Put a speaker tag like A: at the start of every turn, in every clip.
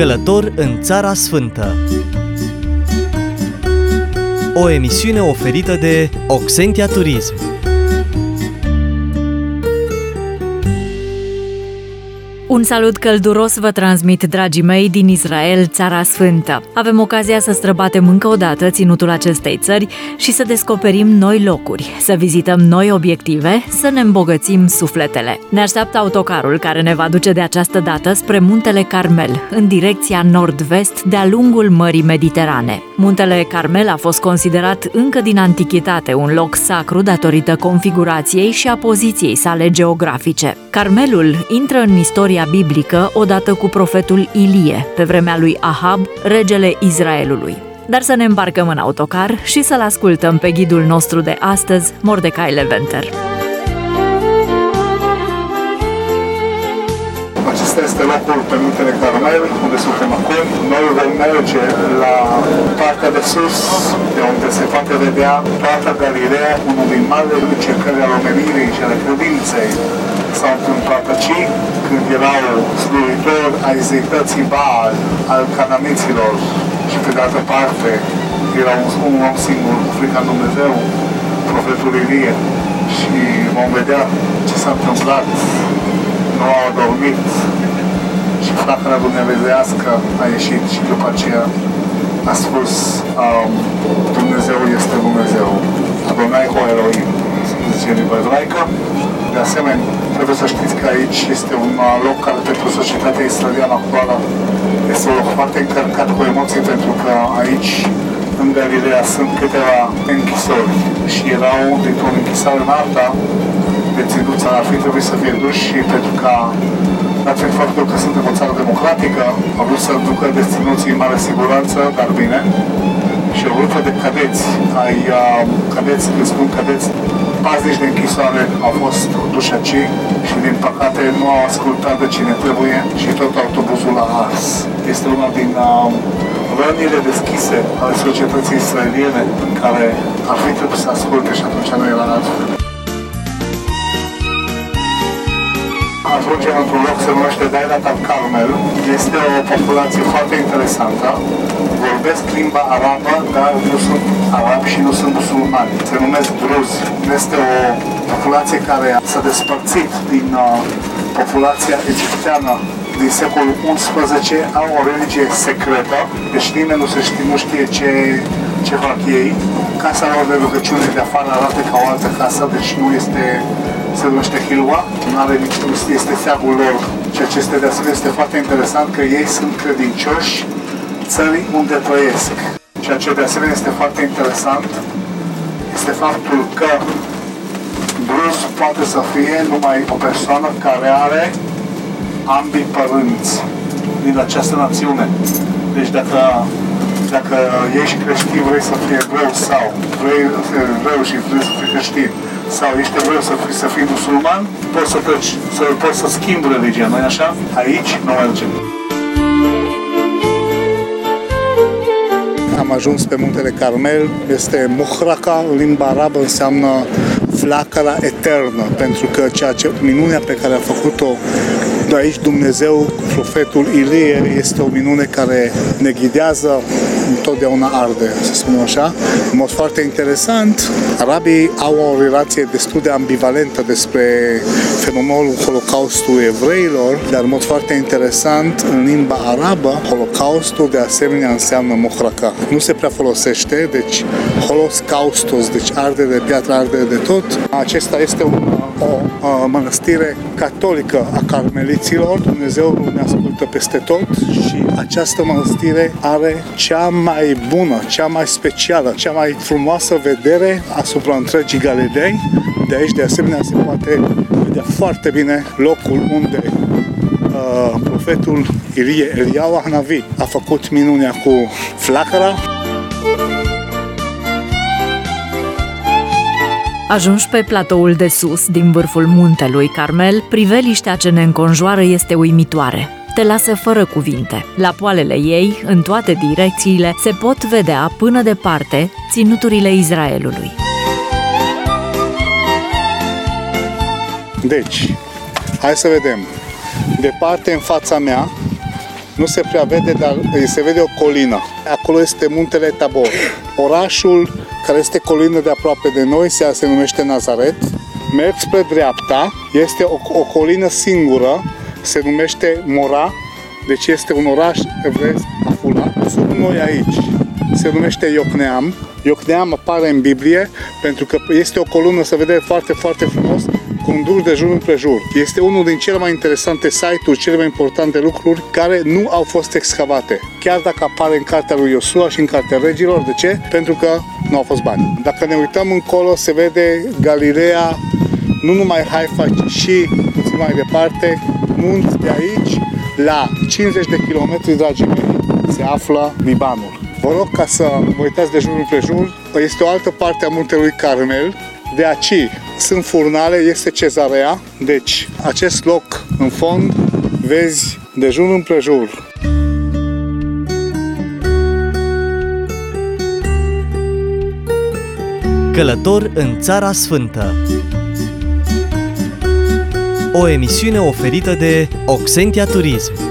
A: Călător în Țara Sfântă. O emisiune oferită de Oxentia Turism
B: Un salut călduros vă transmit, dragii mei, din Israel, Țara Sfântă. Avem ocazia să străbatem încă o dată ținutul acestei țări și să descoperim noi locuri, să vizităm noi obiective, să ne îmbogățim sufletele. Ne așteaptă autocarul care ne va duce de această dată spre Muntele Carmel, în direcția nord-vest, de-a lungul Mării Mediterane. Muntele Carmel a fost considerat încă din antichitate un loc sacru datorită configurației și a poziției sale geografice. Carmelul intră în istoria istoria biblică odată cu profetul Ilie, pe vremea lui Ahab, regele Israelului. Dar să ne îmbarcăm în autocar și să-l ascultăm pe ghidul nostru de astăzi, Mordecai Leventer.
C: Acesta este locul pe muntele Carmel, unde suntem acum. Noi vom merge la partea de sus, de unde se poate vedea toată Galileea, unul din marile încercări al omenirii și ale credinței s-au întâmplat aici, când erau slujitori ai zeității Baal, al cananiților și pe de altă parte era un, un om singur cu frica Dumnezeu, profetul Ilie și vom vedea ce s-a întâmplat. Nu au dormit și flacăra dumnezeiască a ieșit și după aceea a spus um, Dumnezeu este Dumnezeu. Adonai Ho Elohim, zice limba ebraică. De asemenea, trebuie să știți că aici este un loc care pentru societatea israeliană actuală. Este un loc foarte încărcat cu emoții pentru că aici în Galileea sunt câteva închisori și erau dintr-o închisare în alta deținuți ar fi trebuit să fie duși și pentru ca dat fiind faptul că suntem o țară democratică, au vrut să ducă deținuții în mare siguranță, dar bine, și o grupă de cadeți, ai uh, cadeți, când spun cadeți, paznici de închisoare au fost duși aici și din păcate nu au ascultat de cine trebuie și tot autobuzul a ars. Este una din uh, rănile deschise ale societății israeliene în care ar fi trebuit să asculte și atunci nu era altfel. Ajungem într-un loc se numește Dairat al Carmel. Este o populație foarte interesantă. Vorbesc limba arabă, dar nu sunt arabi și nu sunt musulmani. Se numesc druzi. Este o populație care s-a despărțit din uh, populația egipteană din secolul XI au o religie secretă, deci nimeni nu se știe, nu știe ce, ce fac ei. Casa lor de rugăciune de afară arată ca o altă casă, deci nu este se numește Hilwa, nu are niciun, este steagul lor, ceea ce este de asemenea este foarte interesant că ei sunt credincioși țării unde trăiesc. Ceea ce de asemenea este foarte interesant este faptul că Brus poate să fie numai o persoană care are ambii părinți din această națiune. Deci dacă, dacă ești creștin, vrei să fii evreu sau vrei să fii evreu și vrei să fii creștin, sau ești evreu să fii, să fii musulman, poți să, treci, să, poți să schimbi religia, nu așa? Aici nu mergem. Am ajuns pe muntele Carmel, este Muhraka, în limba arabă înseamnă flacăra eternă, pentru că ceea ce, minunea pe care a făcut-o de aici Dumnezeu, profetul Ilie, este o minune care ne ghidează întotdeauna arde, să spunem așa. În mod foarte interesant, arabii au o relație destul de ambivalentă despre fenomenul Holocaustului evreilor, dar în mod foarte interesant, în limba arabă, Holocaustul de asemenea înseamnă mohraka. Nu se prea folosește, deci holocaustos, deci arde de piatră, arde de tot. Acesta este un o uh, mănăstire catolică a carmeliților. Dumnezeu ne ascultă peste tot și această mănăstire are cea mai bună, cea mai specială, cea mai frumoasă vedere asupra întregii Galilei. De aici, de asemenea, se poate vedea foarte bine locul unde uh, profetul Ilie Eliau Hanavi a făcut minunea cu flacăra.
B: Ajunși pe platoul de sus, din vârful muntelui Carmel, priveliștea ce ne înconjoară este uimitoare. Te lasă fără cuvinte. La poalele ei, în toate direcțiile, se pot vedea până departe ținuturile Israelului.
C: Deci, hai să vedem. Departe, în fața mea, nu se prea vede, dar se vede o colină. Acolo este muntele Tabor. Orașul care este colină de aproape de noi se, se numește Nazaret. Merg spre dreapta, este o, o colină singură, se numește Mora, deci este un oraș evresc afulat. Sub noi aici se numește Iocneam. Iocneam apare în Biblie pentru că este o columnă, se vede foarte, foarte frumos, cu un dur de jur împrejur. Este unul din cele mai interesante site-uri, cele mai importante lucruri care nu au fost excavate. Chiar dacă apare în cartea lui Iosua și în cartea regilor. De ce? Pentru că nu au fost bani. Dacă ne uităm încolo, se vede Galileea, nu numai Haifa, ci și puțin mai departe, munți de aici, la 50 de kilometri, dragii mei, se află Libanul. Vă rog ca să vă uitați de jur împrejur. Este o altă parte a muntelui Carmel. De aici sunt furnale, este cezarea. Deci, acest loc în fond, vezi de jur împrejur.
A: Călător în Țara Sfântă. O emisiune oferită de Oxentia Turism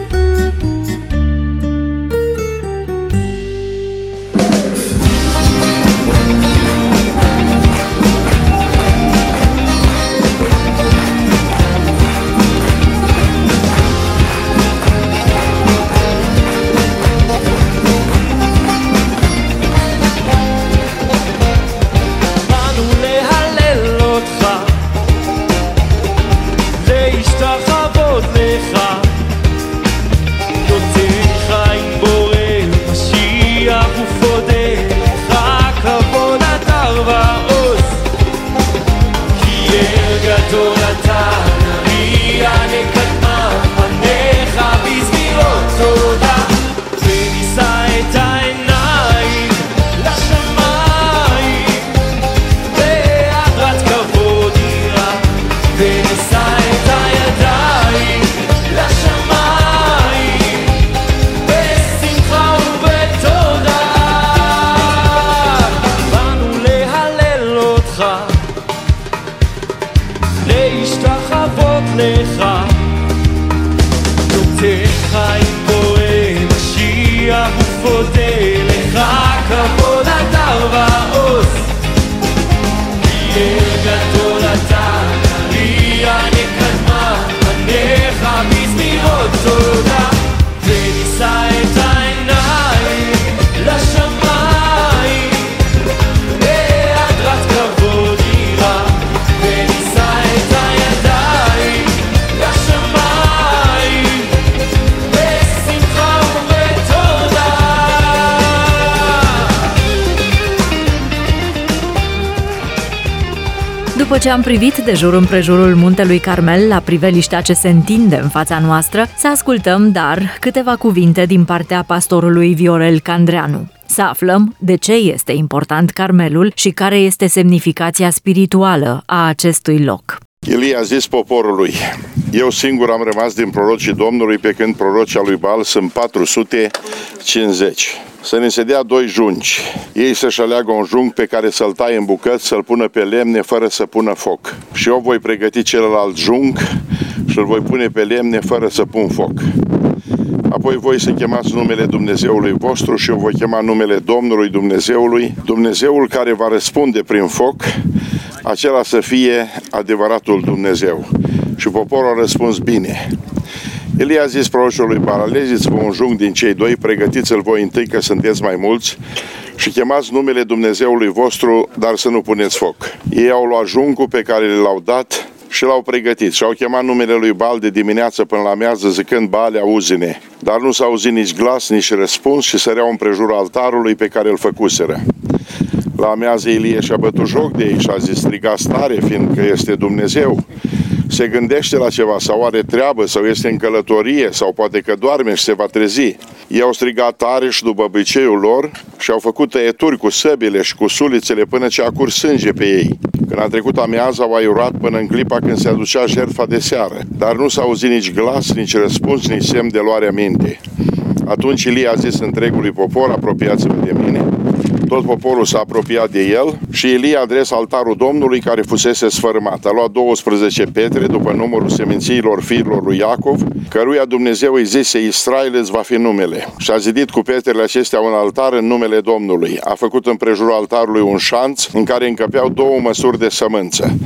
B: ce am privit de jur împrejurul muntelui Carmel la priveliștea ce se întinde în fața noastră, să ascultăm, dar, câteva cuvinte din partea pastorului Viorel Candreanu. Să aflăm de ce este important Carmelul și care este semnificația spirituală a acestui loc.
D: Ilie a zis poporului, eu singur am rămas din prorocii Domnului pe când prorocii lui Baal sunt 450 să ne se dea doi junci. Ei să-și aleagă un jung pe care să-l taie în bucăți, să-l pună pe lemne fără să pună foc. Și eu voi pregăti celălalt jung și îl voi pune pe lemne fără să pun foc. Apoi voi să chemați numele Dumnezeului vostru și eu voi chema numele Domnului Dumnezeului, Dumnezeul care va răspunde prin foc, acela să fie adevăratul Dumnezeu. Și poporul a răspuns bine. Elia a zis prorocului Bar, alegeți-vă un jung din cei doi, pregătiți-l voi întâi că sunteți mai mulți și chemați numele Dumnezeului vostru, dar să nu puneți foc. Ei au luat jungul pe care l-au dat și l-au pregătit și au chemat numele lui Bal de dimineață până la mează zicând Bale auzine. Dar nu s-a auzit nici glas, nici răspuns și săreau împrejur altarului pe care îl făcuseră. La amează Ilie și-a bătut joc de ei și a zis striga stare, fiindcă este Dumnezeu se gândește la ceva sau are treabă sau este în călătorie sau poate că doarme și se va trezi. Ei au strigat tare și după obiceiul lor și au făcut tăieturi cu săbile și cu sulițele până ce a curs sânge pe ei. Când a trecut amiaza, au aiurat până în clipa când se aducea jertfa de seară, dar nu s-a auzit nici glas, nici răspuns, nici semn de luarea minte. Atunci Ilie a zis întregului popor, apropiați-vă de mine, Tot poporul s-a apropiat de el și Elie a adres altarul Domnului care fusese sfărmat. A luat 12 petre după numărul semințiilor fiilor lui Iacov, căruia Dumnezeu îi zise Israel îți va fi numele. Și a zidit cu petrele acestea un altar în numele Domnului. A făcut împrejurul altarului un șanț în care încăpeau două măsuri de sămânță.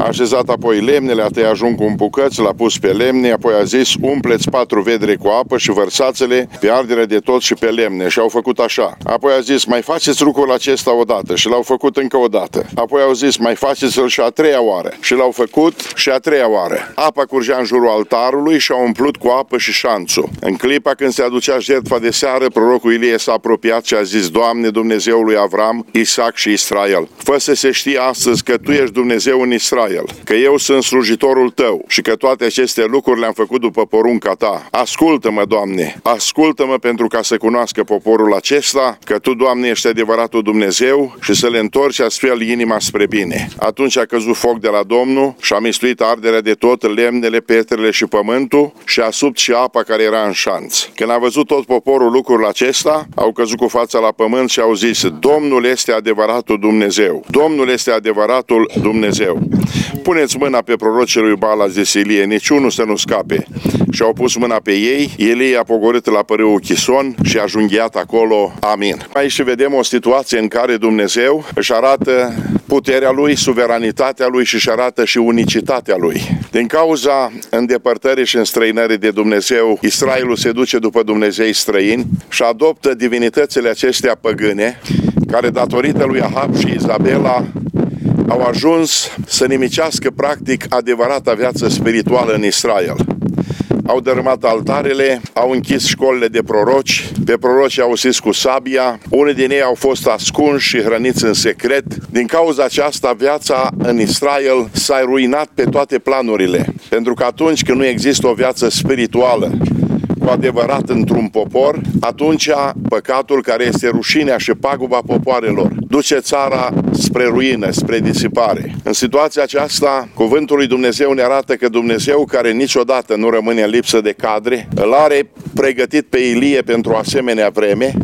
D: A așezat apoi lemnele, a tăiat ajung cu un bucăț, l-a pus pe lemne, apoi a zis, umpleți patru vedre cu apă și vărsați-le pe ardere de tot și pe lemne. Și au făcut așa. Apoi a zis, mai faceți lucrul acesta odată și l-au făcut încă o dată. Apoi au zis, mai faceți-l și a treia oară și l-au făcut și a treia oară. Apa curgea în jurul altarului și au umplut cu apă și șanțul. În clipa când se aducea jertfa de seară, prorocul Ilie s-a apropiat și a zis, Doamne, Dumnezeul lui Avram, Isaac și Israel, fă să se știe astăzi că Tu ești Dumnezeu în Israel, că eu sunt slujitorul Tău și că toate aceste lucruri le-am făcut după porunca Ta. Ascultă-mă, Doamne, ascultă-mă pentru ca să cunoască poporul acesta că Tu, Doamne, ești adevăratul Dumnezeu și să le întorci astfel inima spre bine. Atunci a căzut foc de la Domnul și a mistuit arderea de tot, lemnele, petrele și pământul și a subt și apa care era în șanț. Când a văzut tot poporul lucrul acesta, au căzut cu fața la pământ și au zis, Domnul este adevăratul Dumnezeu. Domnul este adevăratul Dumnezeu. Puneți mâna pe prorocii lui Balaș, zis Ilie, niciunul să nu scape. Și au pus mâna pe ei, Ilie a pogorât la părâul Chison și a junghiat acolo. Amin. Aici vedem o situație în care Dumnezeu își arată puterea lui, suveranitatea lui și își arată și unicitatea lui. Din cauza îndepărtării și înstrăinării de Dumnezeu, Israelul se duce după Dumnezei străini și adoptă divinitățile acestea păgâne, care datorită lui Ahab și Izabela au ajuns să nimicească practic adevărata viață spirituală în Israel. Au dărâmat altarele, au închis școlile de proroci, pe proroci au sis cu sabia, unii din ei au fost ascunși și hrăniți în secret. Din cauza aceasta, viața în Israel s-a ruinat pe toate planurile, pentru că atunci când nu există o viață spirituală, cu adevărat într-un popor, atunci păcatul care este rușinea și paguba popoarelor duce țara spre ruină, spre disipare. În situația aceasta, cuvântul lui Dumnezeu ne arată că Dumnezeu, care niciodată nu rămâne în lipsă de cadre, îl are pregătit pe Ilie pentru o asemenea vreme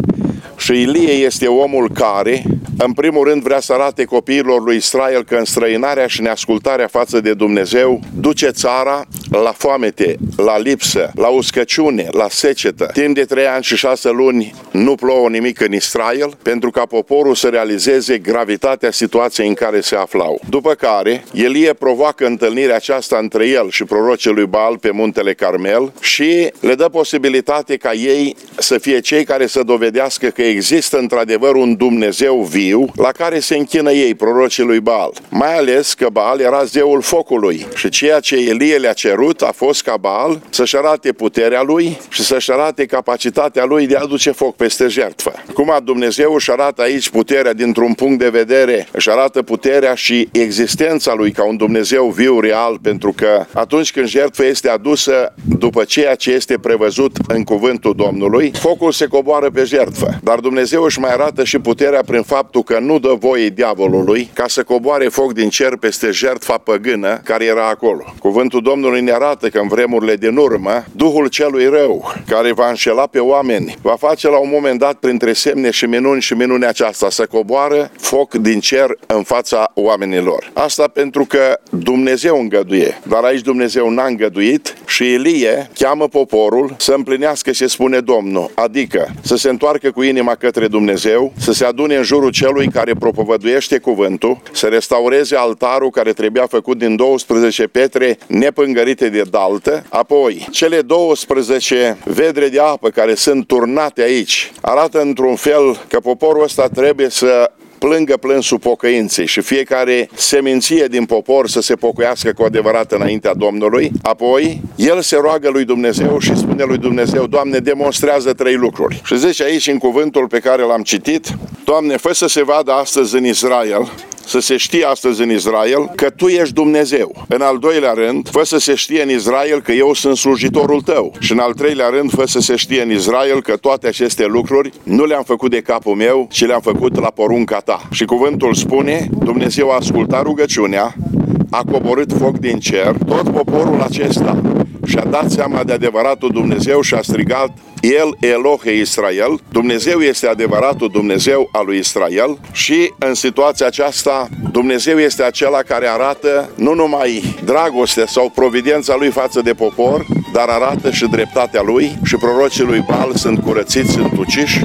D: și Ilie este omul care, în primul rând, vrea să arate copiilor lui Israel că înstrăinarea și neascultarea față de Dumnezeu duce țara la foamete, la lipsă, la uscăciune, la secetă. Timp de trei ani și șase luni nu plouă nimic în Israel pentru ca poporul să realizeze gravitatea situației în care se aflau. După care, Elie provoacă întâlnirea aceasta între el și prorocii lui Baal pe muntele Carmel și le dă posibilitate ca ei să fie cei care să dovedească că există într-adevăr un Dumnezeu viu la care se închină ei, prorocii lui Baal. Mai ales că Baal era zeul focului și ceea ce Elie le-a cerut a fost ca Baal să-și arate puterea lui și să-și arate capacitatea lui de a aduce foc peste jertfă. Cum a Dumnezeu își arată aici puterea dintr-un punct de vedere, își arată puterea și existența lui ca un Dumnezeu viu real, pentru că atunci când jertfa este adusă după ceea ce este prevăzut în cuvântul Domnului, focul se coboară pe jertfă. Dar Dumnezeu își mai arată și puterea prin faptul că nu dă voie diavolului ca să coboare foc din cer peste jertfa păgână care era acolo. Cuvântul Domnului ne arată că în vremurile din urmă, Duhul celui rău, care va înșela pe oameni, va face la un moment dat printre semne și minuni și minunea aceasta să coboară foc din cer în fața oamenilor. Asta pentru că Dumnezeu îngăduie, dar aici Dumnezeu n-a îngăduit și Elie cheamă poporul să împlinească ce spune Domnul, adică să se întoarcă cu inima către Dumnezeu, să se adune în jurul celui care propovăduiește cuvântul, să restaureze altarul care trebuia făcut din 12 petre nepângărite de daltă, apoi cele 12 vedre de apă care sunt turnate aici arată într-un fel că poporul ăsta trebuie să plângă plânsul pocăinței și fiecare seminție din popor să se pocăiască cu adevărat înaintea Domnului. Apoi, el se roagă lui Dumnezeu și spune lui Dumnezeu, Doamne, demonstrează trei lucruri. Și zice aici în cuvântul pe care l-am citit, Doamne, fă să se vadă astăzi în Israel să se știe astăzi în Israel că tu ești Dumnezeu. În al doilea rând, fă să se știe în Israel că eu sunt slujitorul tău. Și în al treilea rând, fă să se știe în Israel că toate aceste lucruri nu le-am făcut de capul meu, ci le-am făcut la porunca ta. Și cuvântul spune, Dumnezeu a ascultat rugăciunea, a coborât foc din cer, tot poporul acesta și a dat seama de adevăratul Dumnezeu și a strigat el, Elohe Israel, Dumnezeu este adevăratul Dumnezeu al lui Israel. Și în situația aceasta Dumnezeu este acela care arată nu numai dragoste sau providența lui față de popor, dar arată și dreptatea lui și prorocii lui Bal sunt curățiți, sunt uciși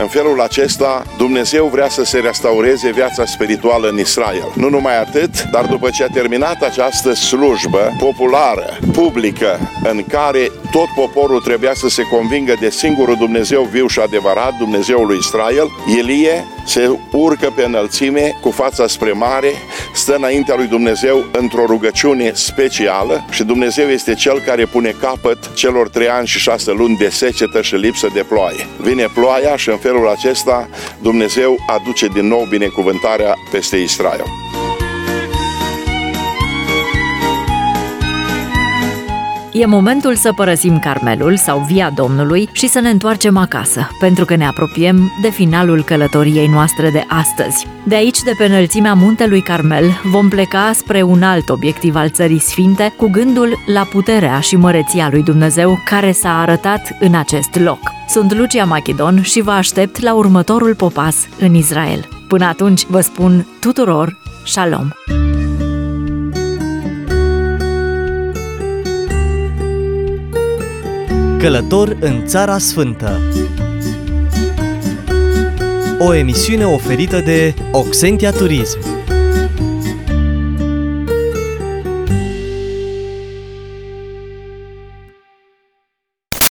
D: în felul acesta, Dumnezeu vrea să se restaureze viața spirituală în Israel. Nu numai atât, dar după ce a terminat această slujbă populară, publică, în care tot poporul trebuia să se convingă de singurul Dumnezeu viu și adevărat, Dumnezeul lui Israel, Elie se urcă pe înălțime cu fața spre mare, stă înaintea lui Dumnezeu într-o rugăciune specială și Dumnezeu este cel care pune capăt celor trei ani și șase luni de secetă și lipsă de ploaie. Vine ploaia și în felul acesta Dumnezeu aduce din nou binecuvântarea peste Israel.
B: E momentul să părăsim Carmelul sau Via Domnului și să ne întoarcem acasă, pentru că ne apropiem de finalul călătoriei noastre de astăzi. De aici, de pe înălțimea muntelui Carmel, vom pleca spre un alt obiectiv al țării sfinte, cu gândul la puterea și măreția lui Dumnezeu care s-a arătat în acest loc. Sunt Lucia Machidon și vă aștept la următorul popas în Israel. Până atunci, vă spun tuturor, shalom!
A: Călător în Țara Sfântă. O emisiune oferită de Oxentia Turism